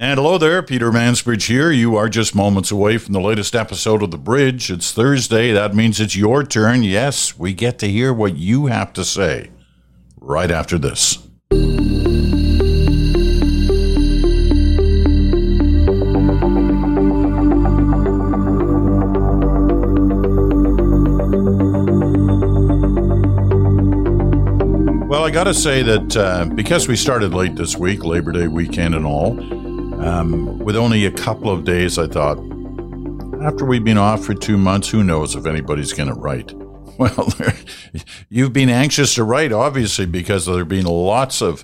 And hello there, Peter Mansbridge here. You are just moments away from the latest episode of The Bridge. It's Thursday. That means it's your turn. Yes, we get to hear what you have to say right after this. Well, I got to say that uh, because we started late this week, Labor Day weekend and all, um, with only a couple of days, I thought, after we've been off for two months, who knows if anybody's going to write? Well, you've been anxious to write, obviously, because there have been lots of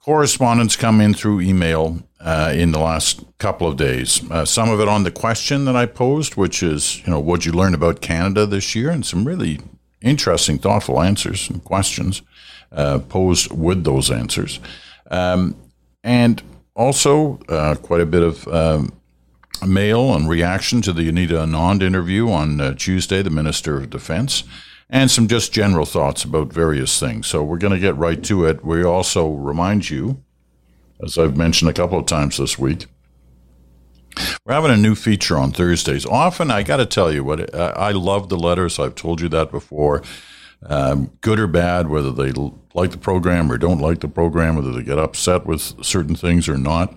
correspondence come in through email uh, in the last couple of days. Uh, some of it on the question that I posed, which is, you know, what you learn about Canada this year, and some really interesting, thoughtful answers and questions uh, posed with those answers. Um, and also, uh, quite a bit of um, mail and reaction to the Anita Anand interview on uh, Tuesday, the Minister of Defense, and some just general thoughts about various things. So we're going to get right to it. We also remind you, as I've mentioned a couple of times this week, we're having a new feature on Thursdays. Often, I got to tell you what I love the letters. I've told you that before, um, good or bad, whether they like the program or don't like the program, whether they get upset with certain things or not.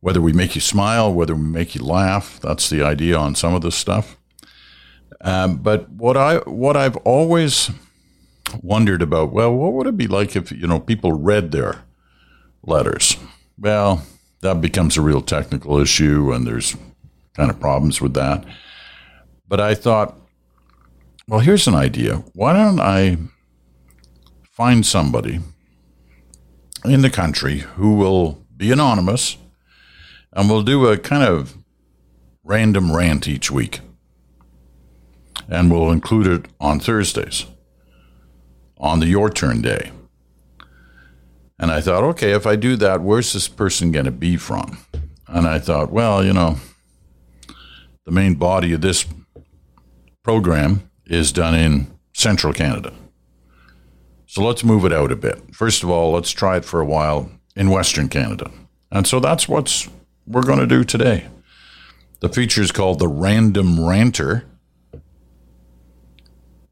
Whether we make you smile, whether we make you laugh, that's the idea on some of this stuff. Um, but what I what I've always wondered about, well, what would it be like if you know people read their letters? Well, that becomes a real technical issue, and there's kind of problems with that. But I thought, well, here's an idea. Why don't I find somebody in the country who will be anonymous and we'll do a kind of random rant each week. And we'll include it on Thursdays, on the Your Turn Day. And I thought, okay, if I do that, where's this person going to be from? And I thought, well, you know, the main body of this program is done in central Canada. So let's move it out a bit. First of all, let's try it for a while in Western Canada. And so that's what's we're going to do today. The feature is called the Random Ranter.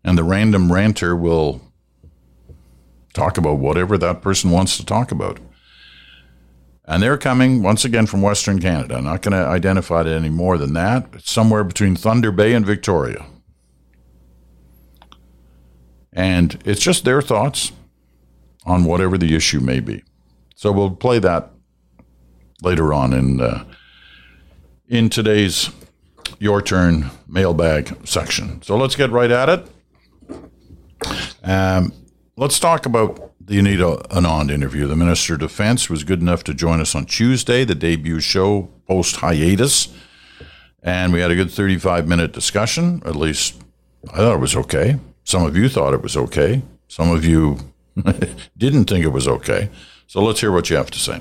And the Random Ranter will talk about whatever that person wants to talk about. And they're coming once again from Western Canada. I'm not going to identify it any more than that. It's somewhere between Thunder Bay and Victoria. And it's just their thoughts on whatever the issue may be. So we'll play that later on in uh, in today's your turn mailbag section. So let's get right at it. Um, let's talk about the Anita Anand interview. The Minister of Defense was good enough to join us on Tuesday, the debut show post hiatus. And we had a good 35 minute discussion. At least I thought it was okay. Some of you thought it was okay. Some of you didn't think it was okay. So let's hear what you have to say.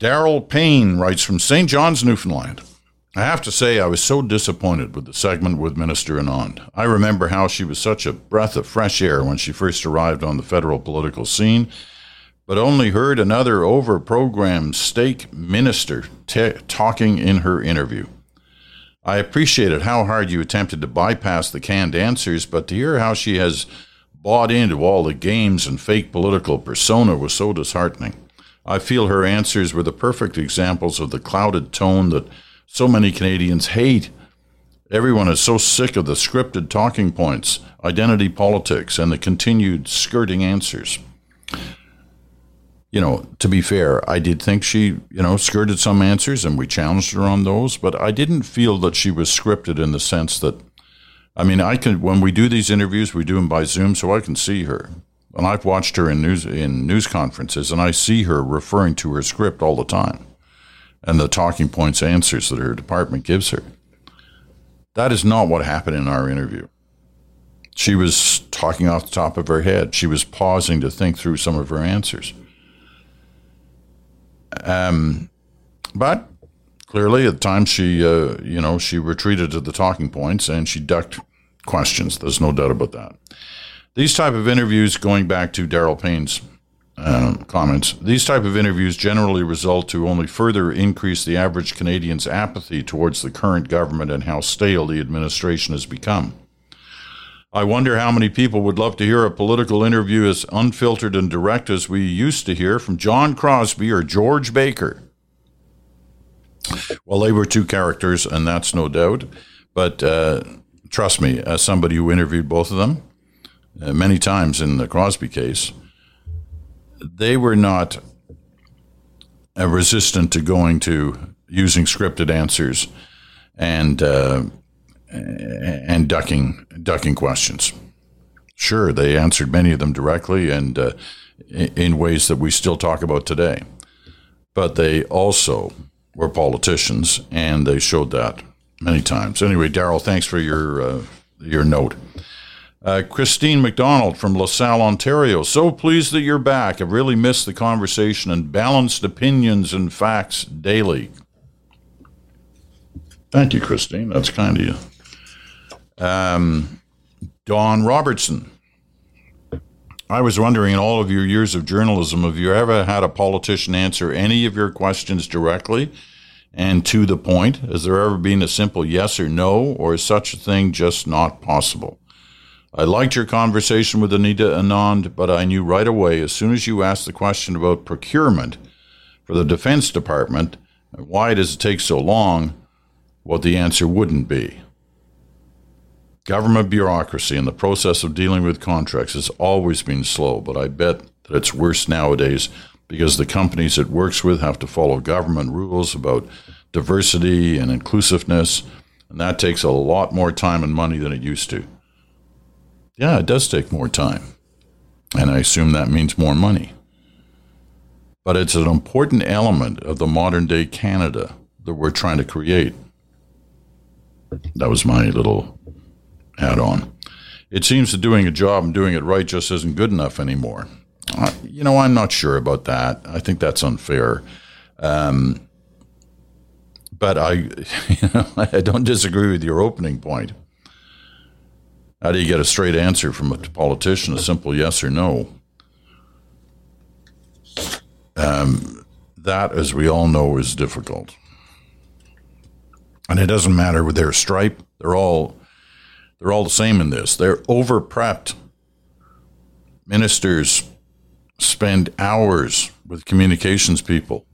Daryl Payne writes from St. John's, Newfoundland. I have to say, I was so disappointed with the segment with Minister Anand. I remember how she was such a breath of fresh air when she first arrived on the federal political scene, but only heard another over programmed stake minister t- talking in her interview. I appreciated how hard you attempted to bypass the canned answers, but to hear how she has bought into all the games and fake political persona was so disheartening. I feel her answers were the perfect examples of the clouded tone that so many Canadians hate. Everyone is so sick of the scripted talking points, identity politics, and the continued skirting answers. You know, to be fair, I did think she, you know, skirted some answers and we challenged her on those, but I didn't feel that she was scripted in the sense that, I mean, I can, when we do these interviews, we do them by Zoom so I can see her. And I've watched her in news in news conferences, and I see her referring to her script all the time, and the talking points answers that her department gives her. That is not what happened in our interview. She was talking off the top of her head. She was pausing to think through some of her answers. Um, but clearly, at times she, uh, you know, she retreated to the talking points and she ducked questions. There's no doubt about that. These type of interviews, going back to Daryl Payne's uh, comments. These type of interviews generally result to only further increase the average Canadian's apathy towards the current government and how stale the administration has become. I wonder how many people would love to hear a political interview as unfiltered and direct as we used to hear from John Crosbie or George Baker. Well, they were two characters, and that's no doubt. But uh, trust me, as somebody who interviewed both of them uh, many times in the Crosbie case, they were not uh, resistant to going to using scripted answers and uh, and ducking ducking questions. Sure, they answered many of them directly and uh, in ways that we still talk about today, but they also were politicians, and they showed that many times. Anyway, Daryl, thanks for your uh, your note. Uh, Christine McDonald from LaSalle, Ontario. So pleased that you're back. I've really missed the conversation and balanced opinions and facts daily. Thank you, Christine. That's kind of you. Um, Don Robertson. I was wondering, in all of your years of journalism, have you ever had a politician answer any of your questions directly and to the point? Has there ever been a simple yes or no, or is such a thing just not possible? I liked your conversation with Anita Anand, but I knew right away, as soon as you asked the question about procurement for the Defense Department, why does it take so long, what the answer wouldn't be. Government bureaucracy and the process of dealing with contracts has always been slow, but I bet that it's worse nowadays because the companies it works with have to follow government rules about diversity and inclusiveness, and that takes a lot more time and money than it used to. Yeah, it does take more time, and I assume that means more money. But it's an important element of the modern day Canada that we're trying to create. That was my little add on. It seems that doing a job and doing it right just isn't good enough anymore. Uh, you know, I'm not sure about that. I think that's unfair. Um, but I, you know, I don't disagree with your opening point. How do you get a straight answer from a politician? A simple yes or no. Um, that, as we all know, is difficult. And it doesn't matter with their stripe; they're all they're all the same in this. They're over prepped. Ministers spend hours with communications people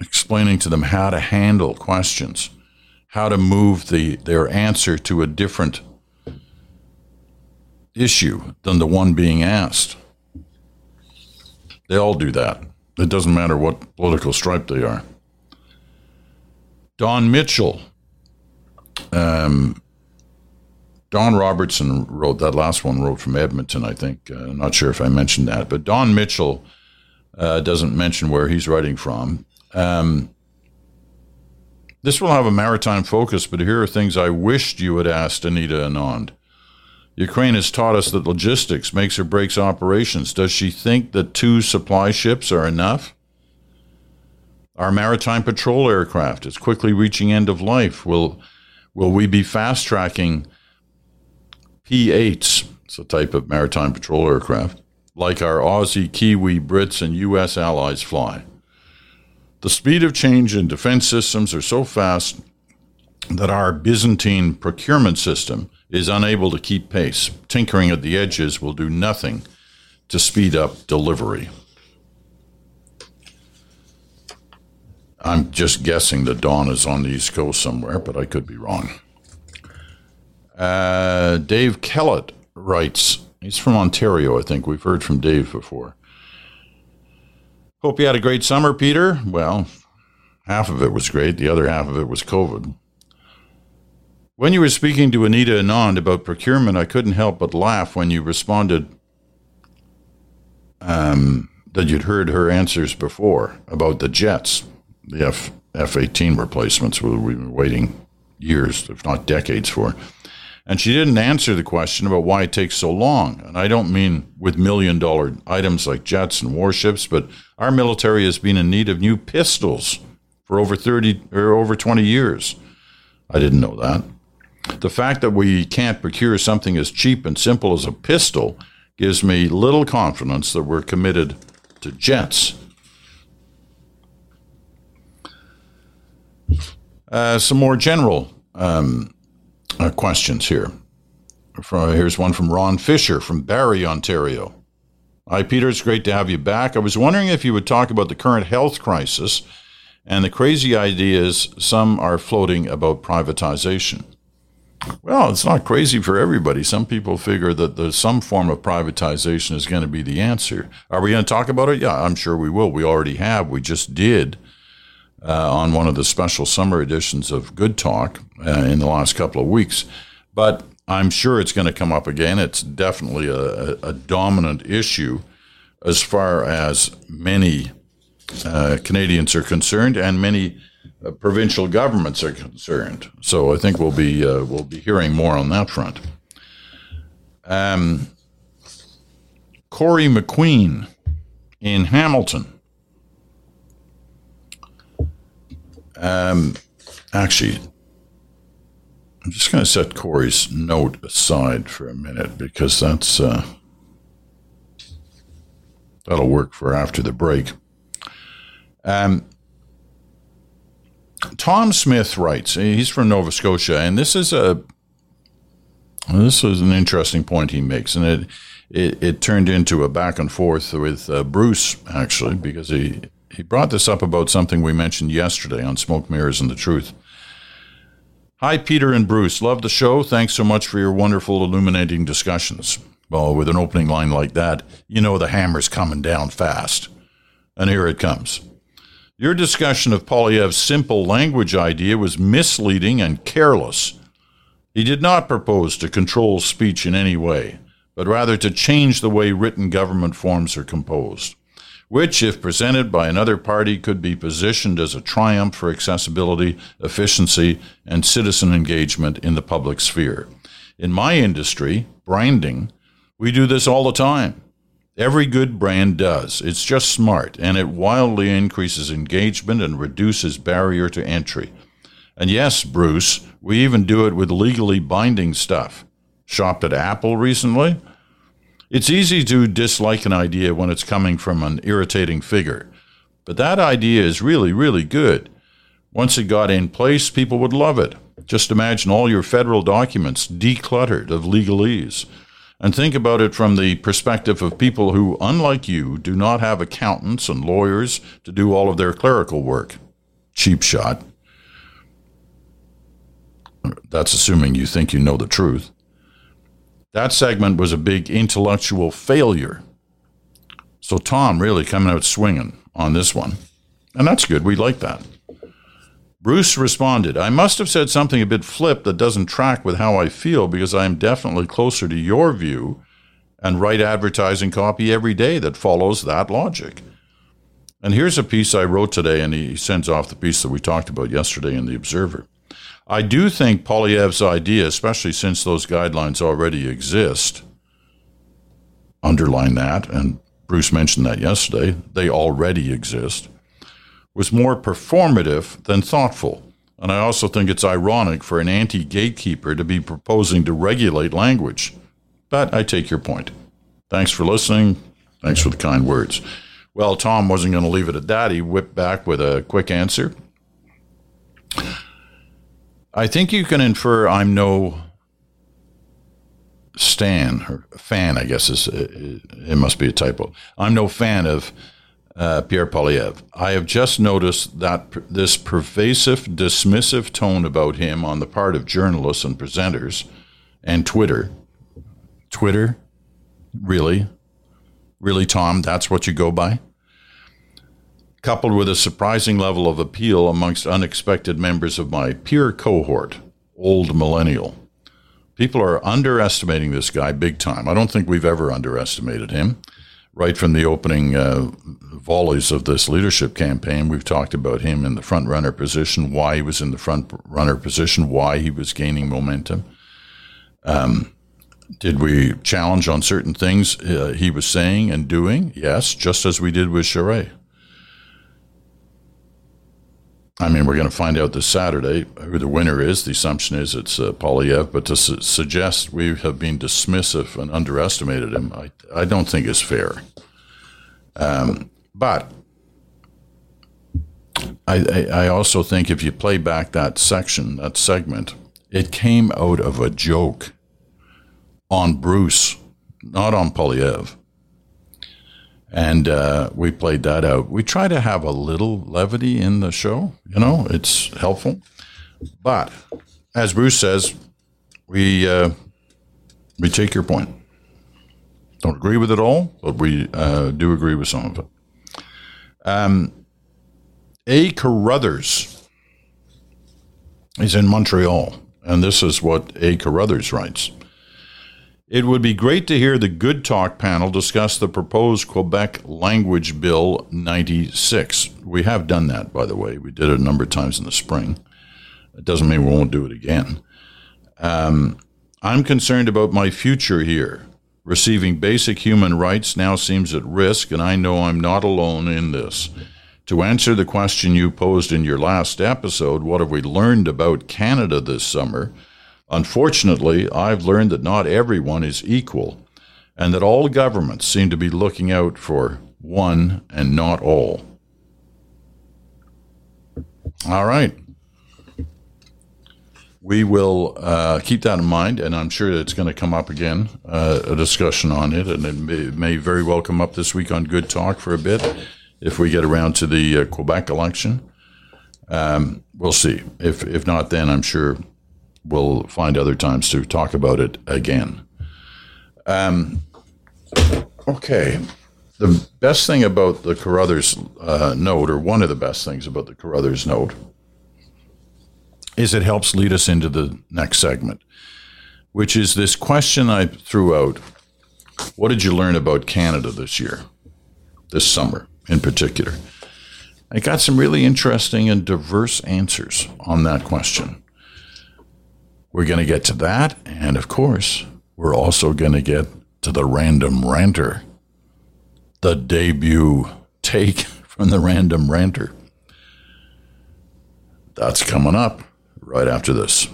explaining to them how to handle questions, how to move the, their answer to a different issue than the one being asked. They all do that. It doesn't matter what political stripe they are. Don Mitchell um, Don Robertson wrote that last one, wrote from Edmonton, I think. Uh, I'm not sure if I mentioned that, but Don Mitchell uh, doesn't mention where he's writing from. Um, this will have a maritime focus, but here are things I wished you had asked Anita Anand. Ukraine has taught us that logistics makes or breaks operations. Does she think that two supply ships are enough? Our maritime patrol aircraft is quickly reaching end of life. Will will we be fast tracking P-8s, it's a type of maritime patrol aircraft, like our Aussie, Kiwi, Brits, and U.S. allies fly. The speed of change in defense systems are so fast that our Byzantine procurement system is unable to keep pace. Tinkering at the edges will do nothing to speed up delivery. I'm just guessing that Don is on the East Coast somewhere, but I could be wrong. Uh, Dave Kellett writes, he's from Ontario, I think. We've heard from Dave before. Hope you had a great summer, Peter. Well, half of it was great, the other half of it was COVID. When you were speaking to Anita Anand about procurement, I couldn't help but laugh when you responded um, that you'd heard her answers before about the jets, the F F 18 replacements, we've been waiting years, if not decades, for. And she didn't answer the question about why it takes so long. And I don't mean with million dollar items like jets and warships, but our military has been in need of new pistols for over 30 or over 20 years. I didn't know that. The fact that we can't procure something as cheap and simple as a pistol gives me little confidence that we're committed to jets. Uh, some more general um, uh, questions here. From, here's one from Ron Fisher from Barrie, Ontario. Hi, Peter. It's great to have you back. I was wondering if you would talk about the current health crisis and the crazy ideas some are floating about privatization. Well, it's not crazy for everybody. Some people figure that there's some form of privatization is going to be the answer. Are we going to talk about it? Yeah, I'm sure we will. We already have. We just did uh, on one of the special summer editions of Good Talk uh, in the last couple of weeks. But I'm sure it's going to come up again. It's definitely a, a dominant issue as far as many uh, Canadians are concerned and many uh, provincial governments are concerned. So I think we'll be uh, we'll be hearing more on that front. Um, Corey McQueen in Hamilton. Um, actually, I'm just going to set Corey's note aside for a minute because that's uh, that'll work for after the break. Um, Tom Smith writes. He's from Nova Scotia, and this is a this is an interesting point he makes, and it it, it turned into a back and forth with uh, Bruce actually because he he brought this up about something we mentioned yesterday on Smoke Mirrors and the Truth. Hi, Peter and Bruce. Love the show. Thanks so much for your wonderful, illuminating discussions. Well, with an opening line like that, you know the hammer's coming down fast. And here it comes. Your discussion of Poilievre's simple language idea was misleading and careless. He did not propose to control speech in any way, but rather to change the way written government forms are composed, which, if presented by another party, could be positioned as a triumph for accessibility, efficiency, and citizen engagement in the public sphere. In my industry, branding, we do this all the time. Every good brand does. It's just smart, and it wildly increases engagement and reduces barrier to entry. And yes, Bruce, we even do it with legally binding stuff. Shopped at Apple recently? It's easy to dislike an idea when it's coming from an irritating figure, but that idea is really, really good. Once it got in place, people would love it. Just imagine all your federal documents decluttered of legalese and think about it from the perspective of people who, unlike you, do not have accountants and lawyers to do all of their clerical work. Cheap shot. That's assuming you think you know the truth. That segment was a big intellectual failure. So Tom really coming out swinging on this one. And that's good. We like that. Bruce responded, I must have said something a bit flip that doesn't track with how I feel because I am definitely closer to your view and write advertising copy every day that follows that logic. And here's a piece I wrote today, and he sends off the piece that we talked about yesterday in The Observer. I do think Poilievre's idea, especially since those guidelines already exist, underline that, and Bruce mentioned that yesterday, they already exist was more performative than thoughtful. And I also think it's ironic for an anti gatekeeper to be proposing to regulate language. But I take your point. Thanks for listening. Thanks for the kind words. Well, Tom wasn't going to leave it at that. He whipped back with a quick answer. I think you can infer I'm no stan or fan, I guess is it must be a typo. I'm no fan of uh, Pierre Poilievre. I have just noticed that pr- this pervasive, dismissive tone about him on the part of journalists and presenters and Twitter. Twitter? Really? Really, Tom? That's what you go by? Coupled with a surprising level of appeal amongst unexpected members of my peer cohort, old millennial. People are underestimating this guy big time. I don't think we've ever underestimated him right from the opening uh, volleys of this leadership campaign, we've talked about him in the front runner position, why he was in the front runner position, why he was gaining momentum. Um, did we challenge on certain things uh, he was saying and doing? Yes, just as we did with Charest. I mean, we're going to find out this Saturday who the winner is. The assumption is it's uh, Poilievre, but to su- suggest we have been dismissive and underestimated him, I, I don't think is fair. Um, but I, I, also think if you play back that section, that segment, it came out of a joke on Bruce, not on Poilievre. And uh, we played that out. We try to have a little levity in the show, you know, it's helpful. But as Bruce says, we uh, we take your point. Don't agree with it all, but we uh, do agree with some of it. Um, A. Carruthers is in Montreal, and this is what A. Carruthers writes. It would be great to hear the Good Talk panel discuss the proposed Quebec Language Bill 96. We have done that, by the way. We did it a number of times in the spring. It doesn't mean we won't do it again. Um, I'm concerned about my future here. Receiving basic human rights now seems at risk, and I know I'm not alone in this. To answer the question you posed in your last episode, what have we learned about Canada this summer? Unfortunately, I've learned that not everyone is equal, and that all governments seem to be looking out for one and not all. All right we will uh, keep that in mind, and I'm sure it's going to come up again, uh, a discussion on it, and it may, may, very well come up this week on Good Talk for a bit if we get around to the uh, Quebec election. Um, we'll see. If if not, then I'm sure we'll find other times to talk about it again. Um, okay. The best thing about the Carruthers uh, note, or one of the best things about the Carruthers note, is it helps lead us into the next segment, which is this question I threw out What did you learn about Canada this year, this summer in particular? I got some really interesting and diverse answers on that question. We're going to get to that. And of course, we're also going to get to the random ranter, the debut take from the random ranter. That's coming up right after this.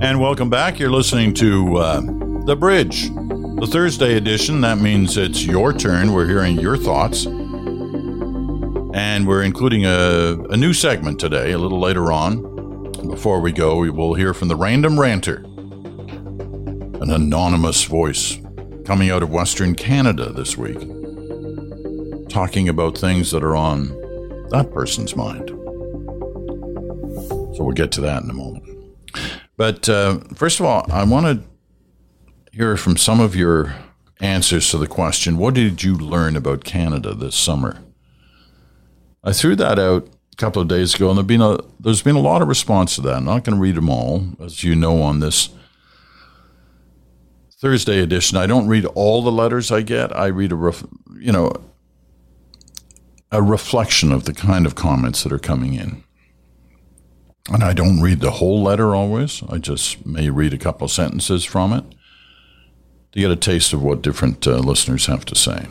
And welcome back. You're listening to uh, The Bridge, the Thursday edition. That means it's your turn. We're hearing your thoughts. And we're including a, a new segment today, a little later on. Before we go, we will hear from the random ranter an anonymous voice coming out of Western Canada this week, talking about things that are on that person's mind. So we'll get to that in a moment. But uh, first of all, I want to hear from some of your answers to the question what did you learn about Canada this summer? I threw that out a couple of days ago, and there's been a, there's been a lot of response to that. I'm not going to read them all, as you know, on this Thursday edition. I don't read all the letters I get. I read a, ref, you know, a reflection of the kind of comments that are coming in. And I don't read the whole letter always. I just may read a couple of sentences from it to get a taste of what different uh, listeners have to say.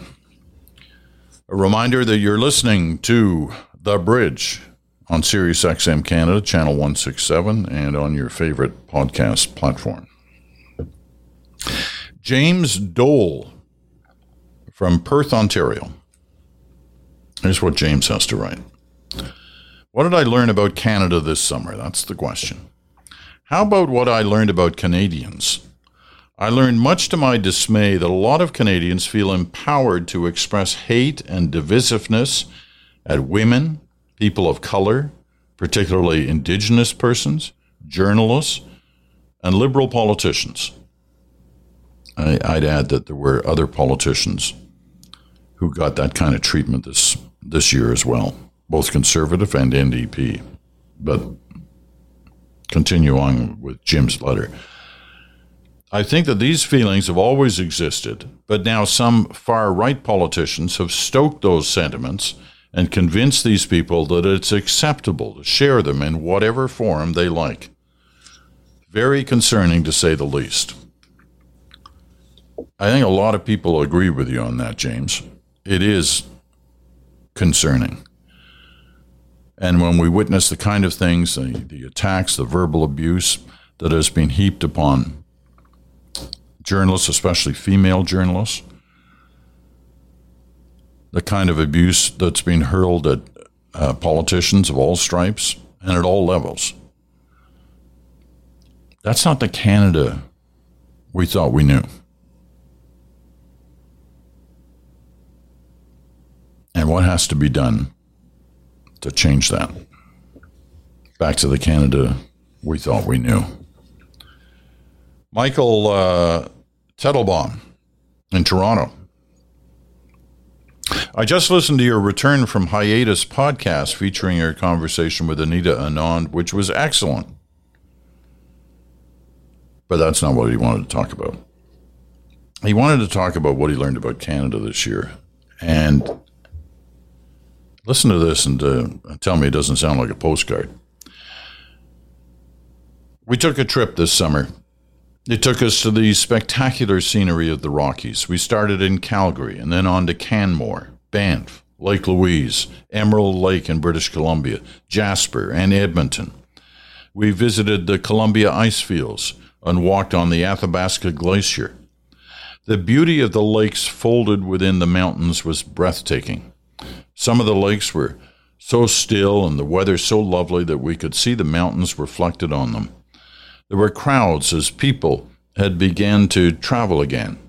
A reminder that you're listening to The Bridge on Sirius XM Canada, channel 167, and on your favorite podcast platform. James Dole from Perth, Ontario. Here's what James has to write. What did I learn about Canada this summer? That's the question. How about what I learned about Canadians? I learned much to my dismay that a lot of Canadians feel empowered to express hate and divisiveness at women, people of color, particularly Indigenous persons, journalists, and liberal politicians. I, would add that there were other politicians who got that kind of treatment this this year as well, both conservative and NDP. But continue on with Jim's letter. I think that these feelings have always existed, but now some far right politicians have stoked those sentiments and convinced these people that it's acceptable to share them in whatever form they like. Very concerning to say the least. I think a lot of people agree with you on that, James. It is concerning. And when we witness the kind of things, the, the attacks, the verbal abuse that has been heaped upon journalists, especially female journalists, the kind of abuse that's being hurled at uh, politicians of all stripes and at all levels. That's not the Canada we thought we knew. And what has to be done to change that? Back to the Canada we thought we knew. Michael uh, Tettelbaum in Toronto. I just listened to your return from hiatus podcast featuring your conversation with Anita Anand, which was excellent. But that's not what he wanted to talk about. He wanted to talk about what he learned about Canada this year. And listen to this and uh, tell me it doesn't sound like a postcard. We took a trip this summer. It took us to the spectacular scenery of the Rockies. We started in Calgary and then on to Canmore, Banff, Lake Louise, Emerald Lake in British Columbia, Jasper, and Edmonton. We visited the Columbia ice fields and walked on the Athabasca Glacier. The beauty of the lakes folded within the mountains was breathtaking. Some of the lakes were so still and the weather so lovely that we could see the mountains reflected on them. There were crowds as people had begun to travel again.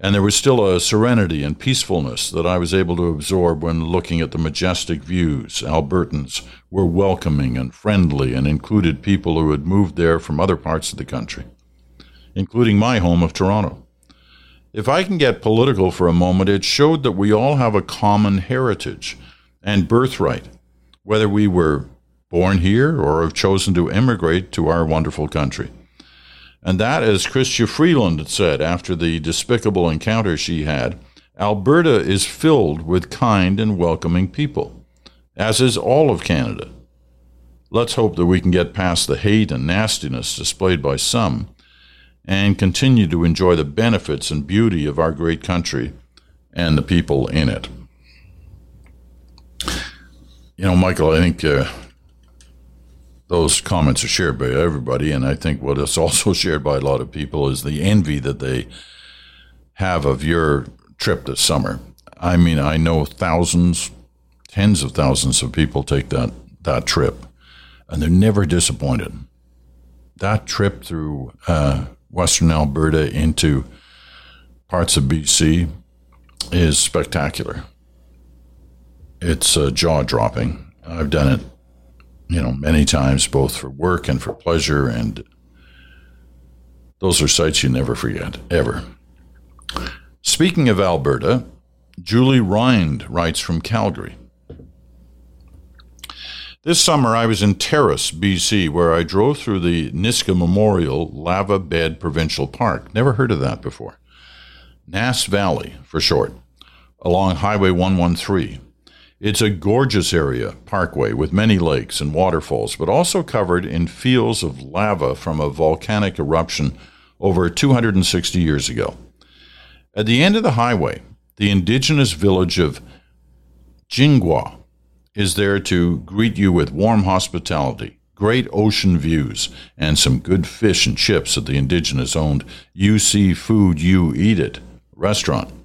And there was still a serenity and peacefulness that I was able to absorb when looking at the majestic views. Albertans were welcoming and friendly and included people who had moved there from other parts of the country, including my home of Toronto. If I can get political for a moment, it showed that we all have a common heritage and birthright, whether we were born here or have chosen to immigrate to our wonderful country. And that, as Chrystia Freeland said after the despicable encounter she had, Alberta is filled with kind and welcoming people, as is all of Canada. Let's hope that we can get past the hate and nastiness displayed by some and continue to enjoy the benefits and beauty of our great country and the people in it. You know, Michael, I think uh, those comments are shared by everybody, and I think what is also shared by a lot of people is the envy that they have of your trip this summer. I mean, I know thousands, tens of thousands of people take that that trip, and they're never disappointed. That trip through uh, Western Alberta into parts of BC is spectacular. It's uh, jaw dropping. I've done it, you know, many times, both for work and for pleasure, and those are sights you never forget, ever. Speaking of Alberta, Julie Rind writes from Calgary. This summer, I was in Terrace, BC, where I drove through the Nisga'a Memorial Lava Bed Provincial Park. Never heard of that before. Nass Valley, for short, along Highway 113. It's a gorgeous area, parkway, with many lakes and waterfalls, but also covered in fields of lava from a volcanic eruption over 260 years ago. At the end of the highway, the indigenous village of Gingolx is there to greet you with warm hospitality, great ocean views, and some good fish and chips at the indigenous owned You See Food, You Eat It restaurant.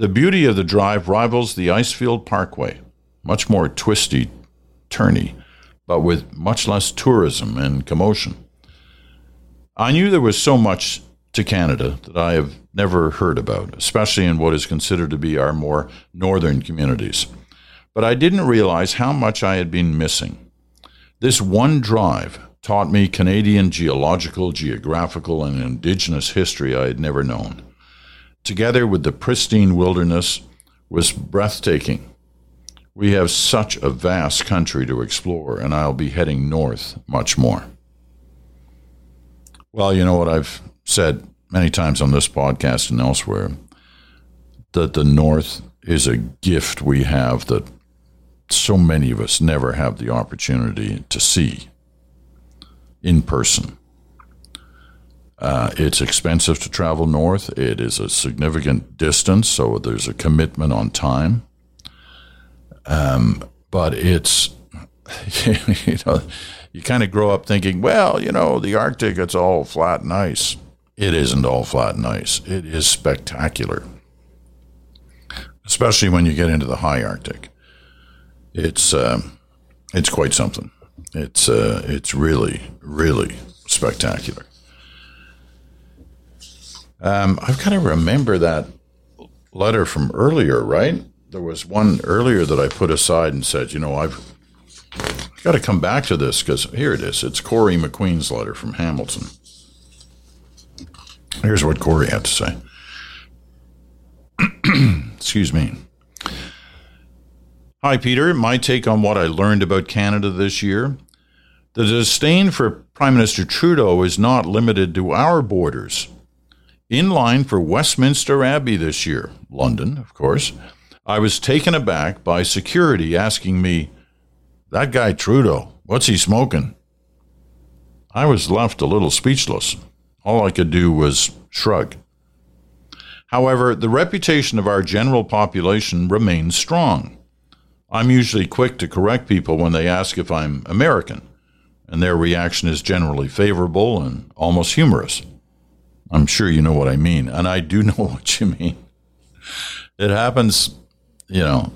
The beauty of the drive rivals the Icefield Parkway, much more twisty, turny, but with much less tourism and commotion. I knew there was so much to Canada that I have never heard about, especially in what is considered to be our more northern communities but I didn't realize how much I had been missing. This one drive taught me Canadian geological, geographical, and indigenous history I had never known. Together with the pristine wilderness, was breathtaking. We have such a vast country to explore, and I'll be heading north much more. Well, you know what I've said many times on this podcast and elsewhere that the North is a gift we have that so many of us never have the opportunity to see in person. Uh, it's expensive to travel north. It is a significant distance, so there's a commitment on time. Um, but it's, you know, you kind of grow up thinking, well, you know, the Arctic, it's all flat and ice. It isn't all flat and ice. It is spectacular, especially when you get into the high Arctic. It's um, it's quite something. It's uh, it's really really spectacular. Um, I've got to remember that letter from earlier, right? There was one earlier that I put aside and said, you know, I've got to come back to this because here it is. It's Corey McQueen's letter from Hamilton. Here's what Corey had to say. Excuse me. Hi, Peter. My take on what I learned about Canada this year. The disdain for Prime Minister Trudeau is not limited to our borders. In line for Westminster Abbey this year, London, of course, I was taken aback by security asking me, That guy Trudeau, what's he smoking? I was left a little speechless. All I could do was shrug. However, the reputation of our general population remains strong. I'm usually quick to correct people when they ask if I'm American, and their reaction is generally favorable and almost humorous. I'm sure you know what I mean, and I do know what you mean. It happens, you know.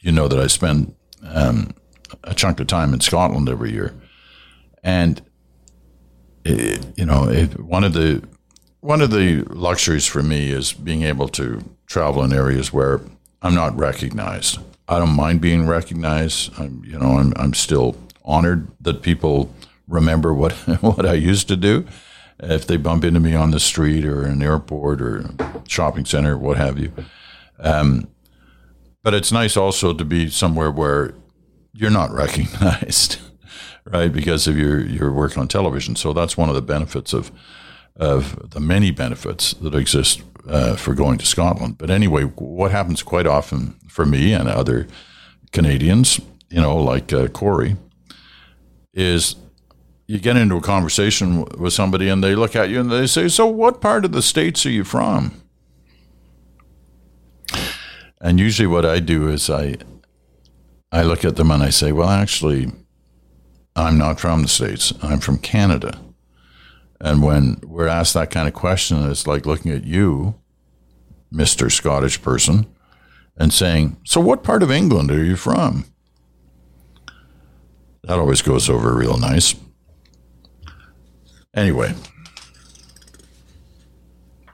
You know that I spend um, a chunk of time in Scotland every year, and it, you know, it, one of the one of the luxuries for me is being able to travel in areas where I'm not recognized. I don't mind being recognized. I'm, you know, I'm, I'm still honored that people remember what what I used to do if they bump into me on the street or an airport or shopping center, what have you. Um, but it's nice also to be somewhere where you're not recognized, right? Because of your your work on television. So that's one of the benefits of of the many benefits that exist uh, for going to Scotland. But anyway, what happens quite often for me and other Canadians, you know, like uh, Corey, is you get into a conversation with somebody and they look at you and they say, So, what part of the States are you from? And usually, what I do is I, I look at them and I say, Well, actually, I'm not from the States, I'm from Canada. And when we're asked that kind of question, it's like looking at you, Mr. Scottish person, and saying, So, what part of England are you from? That always goes over real nice. Anyway,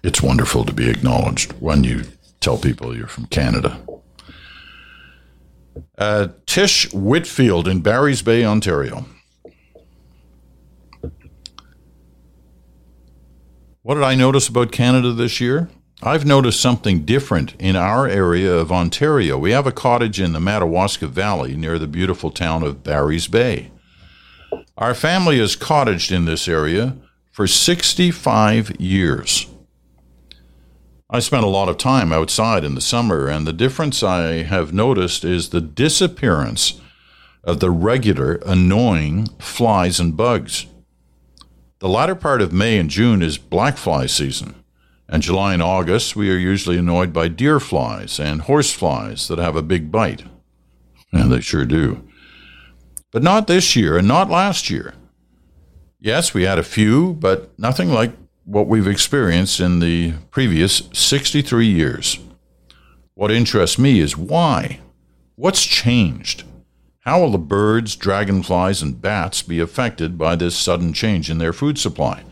it's wonderful to be acknowledged when you tell people you're from Canada. Uh, Tish Whitfield in Barry's Bay, Ontario. What did I notice about Canada this year? I've noticed something different in our area of Ontario. We have a cottage in the Madawaska Valley near the beautiful town of Barry's Bay. Our family has cottaged in this area for 65 years. I spent a lot of time outside in the summer, and the difference I have noticed is the disappearance of the regular annoying flies and bugs. The latter part of May and June is black fly season, and July and August we are usually annoyed by deer flies and horse flies that have a big bite. And they sure do. But not this year and not last year. Yes, we had a few, but nothing like what we've experienced in the previous 63 years. What interests me is why? What's changed? How will the birds, dragonflies, and bats be affected by this sudden change in their food supply?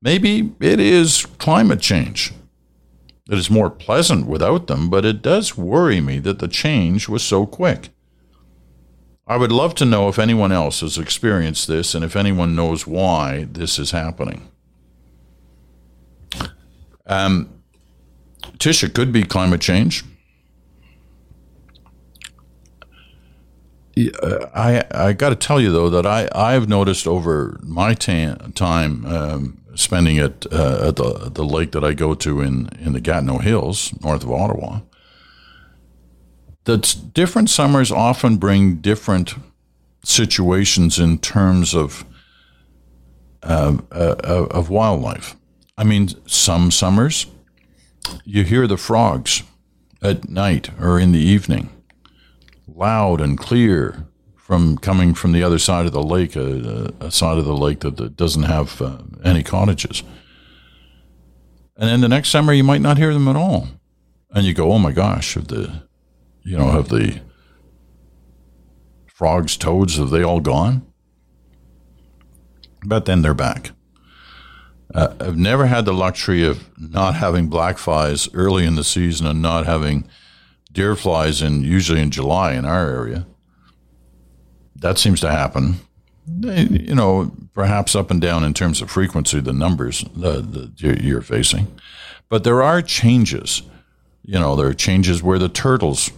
Maybe it is climate change. It is more pleasant without them, but it does worry me that the change was so quick. I would love to know if anyone else has experienced this and if anyone knows why this is happening. Um, Tisha could be climate change. I I got to tell you though that I I've noticed over my ta- time um, spending it uh, at the the lake that I go to in in the Gatineau Hills north of Ottawa that different summers often bring different situations in terms of uh, uh, of wildlife. I mean, some summers you hear the frogs at night or in the evening, loud and clear from coming from the other side of the lake, a, a side of the lake that, that doesn't have uh, any cottages. And then the next summer you might not hear them at all, and you go, "Oh my gosh, the, you know, have the frogs, toads, have they all gone?" But then they're back. Uh, I've never had the luxury of not having black flies early in the season and not having deer flies in usually in July in our area. That seems to happen. You know, perhaps up and down in terms of frequency, the numbers that you're facing, but there are changes. You know, there are changes where the turtles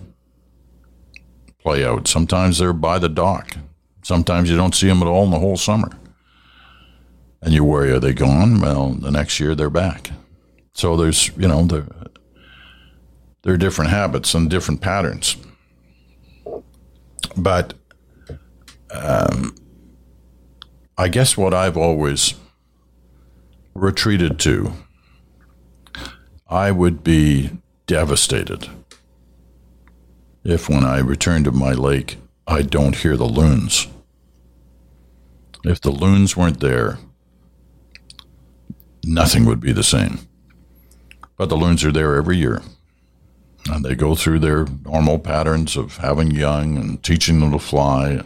play out. Sometimes they're by the dock. Sometimes you don't see them at all in the whole summer and you worry, are they gone? Well, the next year they're back. So there's, you know, there, there are different habits and different patterns. But um, I guess what I've always retreated to, I would be devastated if when I return to my lake, I don't hear the loons. If the loons weren't there, nothing would be the same. But the loons are there every year. And they go through their normal patterns of having young and teaching them to fly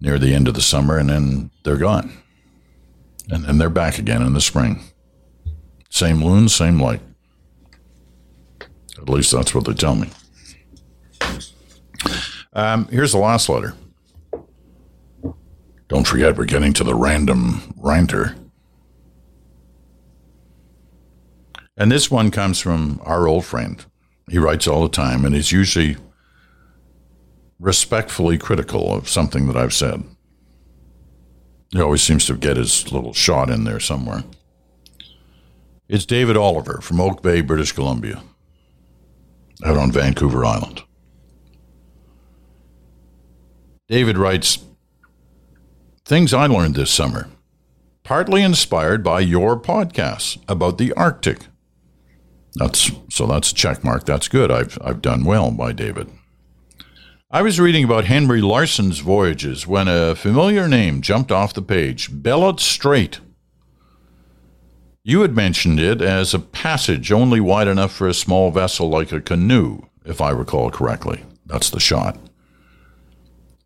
near the end of the summer, and then they're gone. And then they're back again in the spring. Same loons, same light. At least that's what they tell me. Um, here's the last letter. Don't forget, we're getting to the random ranter. And this one comes from our old friend. He writes all the time, and he's usually respectfully critical of something that I've said. He always seems to get his little shot in there somewhere. It's David Oliver from Oak Bay, British Columbia, out on Vancouver Island. David writes Things I learned this summer, partly inspired by your podcasts about the Arctic that's so that's a check mark. That's good. I've I've done well by David. I was reading about Henry Larsen's voyages when a familiar name jumped off the page, Bellot Strait. You had mentioned it as a passage only wide enough for a small vessel like a canoe, if I recall correctly. That's the shot.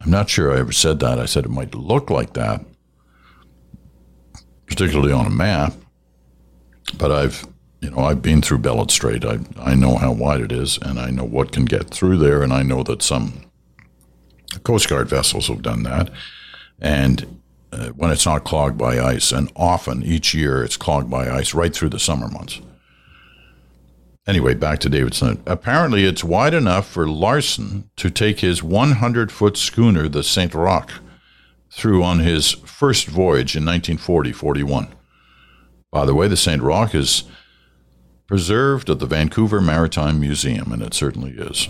I'm not sure I ever said that. I said it might look like that, particularly on a map. But I've you know, I've been through Bellot Strait. I, I know how wide it is, and I know what can get through there, and I know that some Coast Guard vessels have done that. And uh, when it's not clogged by ice, and often each year it's clogged by ice right through the summer months. Anyway, back to Davidson. Apparently, it's wide enough for Larsen to take his 100 foot schooner, the St. Roch, through on his first voyage in 1940 41. By the way, the St. Roch is preserved at the Vancouver Maritime Museum, and it certainly is.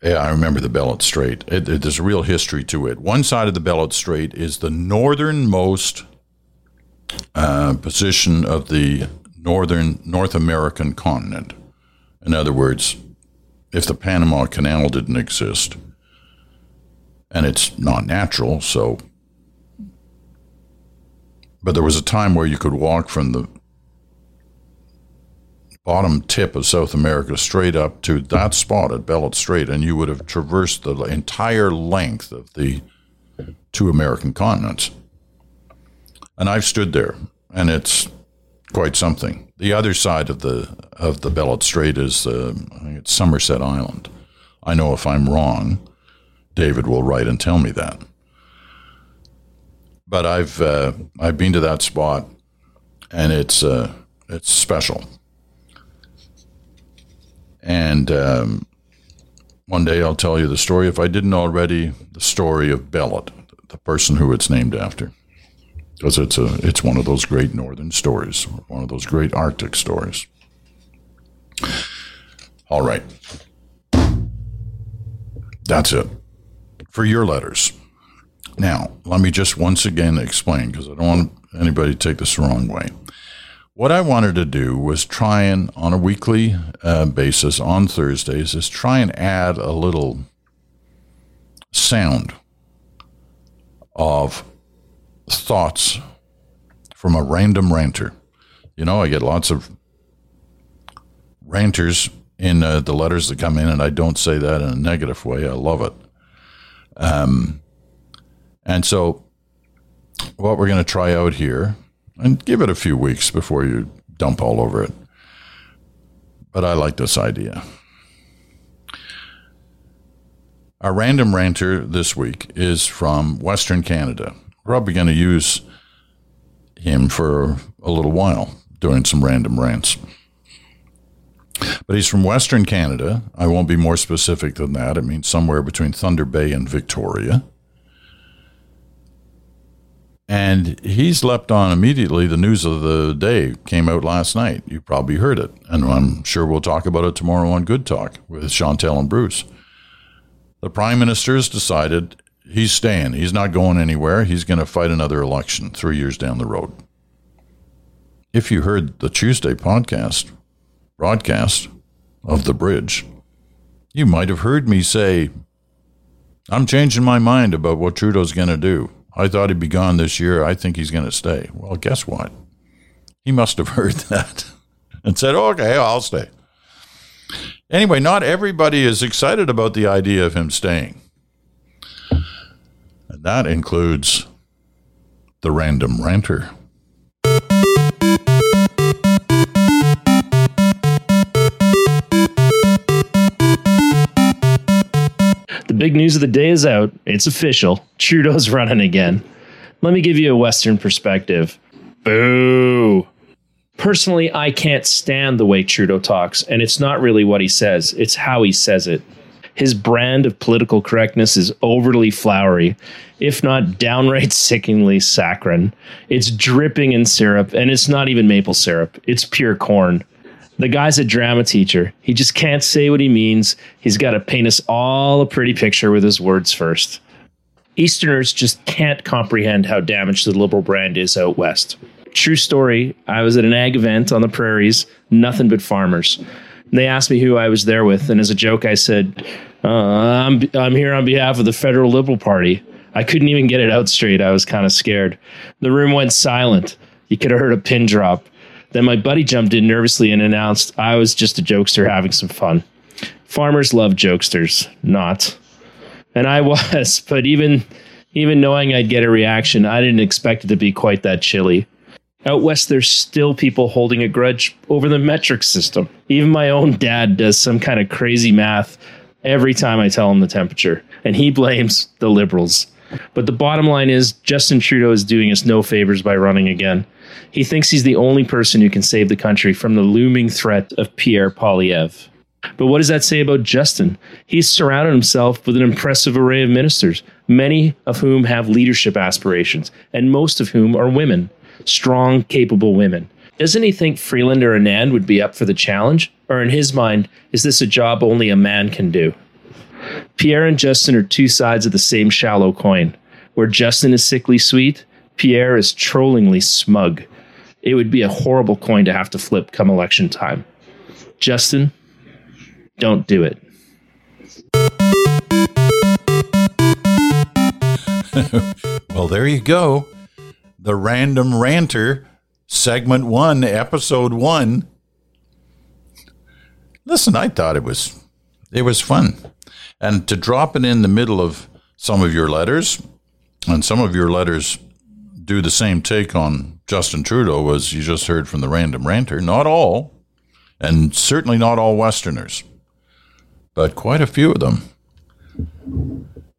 Yeah, I remember the Bellot Strait. It, it, there's a real history to it. One side of the Bellot Strait is the northernmost uh, position of the northern North American continent. In other words, if the Panama Canal didn't exist, and it's not natural, so but there was a time where you could walk from the bottom tip of South America straight up to that spot at Bellot Strait, and you would have traversed the entire length of the two American continents. And I've stood there, and it's quite something. The other side of the of the Bellot Strait is uh, it's Somerset Island. I know if I'm wrong, David will write and tell me that but I've uh, I've been to that spot, and it's uh, it's special. And um, one day I'll tell you the story, if I didn't already, the story of Bellot, the person who it's named after, because it's a it's one of those great northern stories, one of those great Arctic stories. All right, that's it for your letters Now, let me just once again explain because I don't want anybody to take this the wrong way. What I wanted to do was try and, on a weekly uh, basis on Thursdays, is try and add a little sound of thoughts from a random ranter. You know, I get lots of ranters in uh, the letters that come in, and I don't say that in a negative way. I love it. Um, and so, what we're going to try out here, and give it a few weeks before you dump all over it. But I like this idea. Our random ranter this week is from Western Canada. Probably going to use him for a little while doing some random rants. But he's from Western Canada. I won't be more specific than that. It means somewhere between Thunder Bay and Victoria. And he's leapt on immediately. The news of the day came out last night. You probably heard it. And I'm sure we'll talk about it tomorrow on Good Talk with Chantal and Bruce. The prime minister has decided he's staying. He's not going anywhere. He's going to fight another election three years down the road. If you heard the Tuesday podcast, broadcast of The Bridge, you might have heard me say, I'm changing my mind about what Trudeau's going to do. I thought he'd be gone this year. I think he's going to stay. Well, guess what? He must have heard that and said, okay, I'll stay. Anyway, not everybody is excited about the idea of him staying. That includes the random ranter. The big news of the day is out. It's official. Trudeau's running again. Let me give you a Western perspective. Boo. Personally, I can't stand the way Trudeau talks, and it's not really what he says, it's how he says it. His brand of political correctness is overly flowery, if not downright sickeningly saccharine. It's dripping in syrup, and it's not even maple syrup, it's pure corn. The guy's a drama teacher. He just can't say what he means. He's got to paint us all a pretty picture with his words first. Easterners just can't comprehend how damaged the liberal brand is out west. True story. I was at an ag event on the prairies, nothing but farmers. They asked me who I was there with, and as a joke, I said, uh, I'm, I'm here on behalf of the Federal Liberal Party. I couldn't even get it out straight. I was kind of scared. The room went silent. You could have heard a pin drop. Then my buddy jumped in nervously and announced I was just a jokester having some fun. Farmers love jokesters, not. And I was, but even even knowing I'd get a reaction, I didn't expect it to be quite that chilly. Out west, there's still people holding a grudge over the metric system. Even my own dad does some kind of crazy math every time I tell him the temperature, and he blames the liberals. But the bottom line is Justin Trudeau is doing us no favors by running again. He thinks he's the only person who can save the country from the looming threat of Pierre Poilievre. But what does that say about Justin? He's surrounded himself with an impressive array of ministers, many of whom have leadership aspirations, and most of whom are women, strong, capable women. Doesn't he think Freeland or Anand would be up for the challenge? Or in his mind, is this a job only a man can do? Pierre and Justin are two sides of the same shallow coin. Where Justin is sickly sweet, Pierre is trollingly smug. It would be a horrible coin to have to flip come election time. Justin, don't do it. well, there you go. The Random Ranter, segment one, episode one. Listen, I thought it was it was fun. And to drop it in the middle of some of your letters, and some of your letters do the same take on Justin Trudeau as you just heard from the random ranter. Not all, and certainly not all Westerners, but quite a few of them.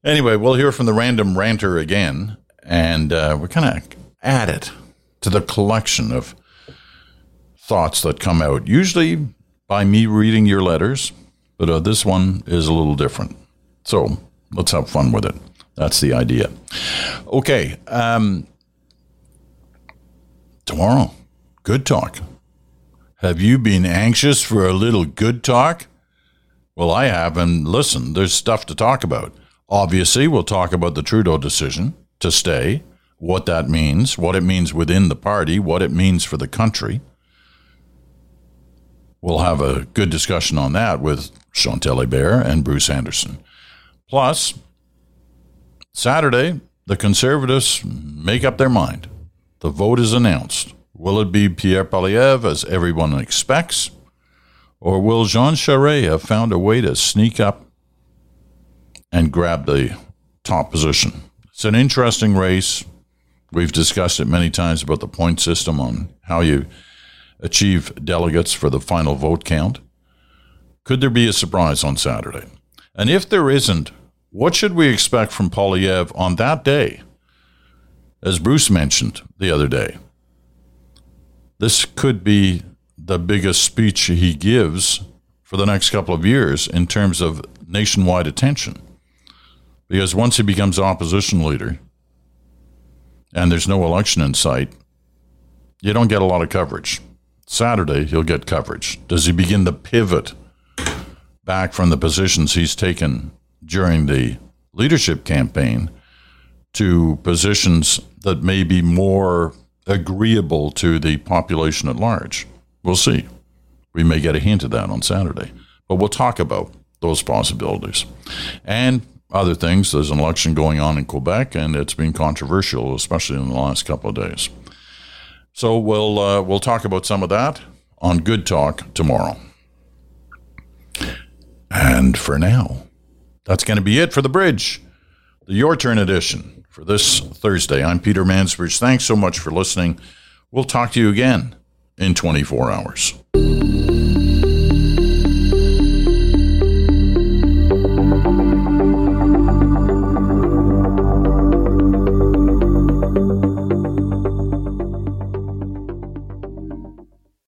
Anyway, we'll hear from the random ranter again, and uh, we're kind of add it to the collection of thoughts that come out, usually by me reading your letters, but uh, this one is a little different. So let's have fun with it. That's the idea. Okay. Um, tomorrow, good talk. Have you been anxious for a little good talk? Well, I have, and listen, there's stuff to talk about. Obviously, we'll talk about the Trudeau decision. to stay, what that means, what it means within the party, what it means for the country. We'll have a good discussion on that with Chantal Hébert and Bruce Anderson. Plus, Saturday, the Conservatives make up their mind. The vote is announced. Will it be Pierre Poilievre, as everyone expects? Or will Jean Charest have found a way to sneak up and grab the top position? It's an interesting race. We've discussed it many times about the point system on how you achieve delegates for the final vote count. Could there be a surprise on Saturday? And if there isn't, what should we expect from Poilievre on that day? As Bruce mentioned the other day, this could be the biggest speech he gives for the next couple of years in terms of nationwide attention. Because once he becomes opposition leader and there's no election in sight, you don't get a lot of coverage. Saturday, he'll get coverage. Does he begin to pivot back from the positions he's taken during the leadership campaign to positions that may be more agreeable to the population at large? We'll see. We may get a hint of that on Saturday, but we'll talk about those possibilities. And other things, there's an election going on in Quebec, and it's been controversial, especially in the last couple of days. So we'll uh, we'll talk about some of that on Good Talk tomorrow. And for now, that's going to be it for the bridge, the Your Turn edition for this Thursday. I'm Peter Mansbridge. Thanks so much for listening. We'll talk to you again in 24 hours.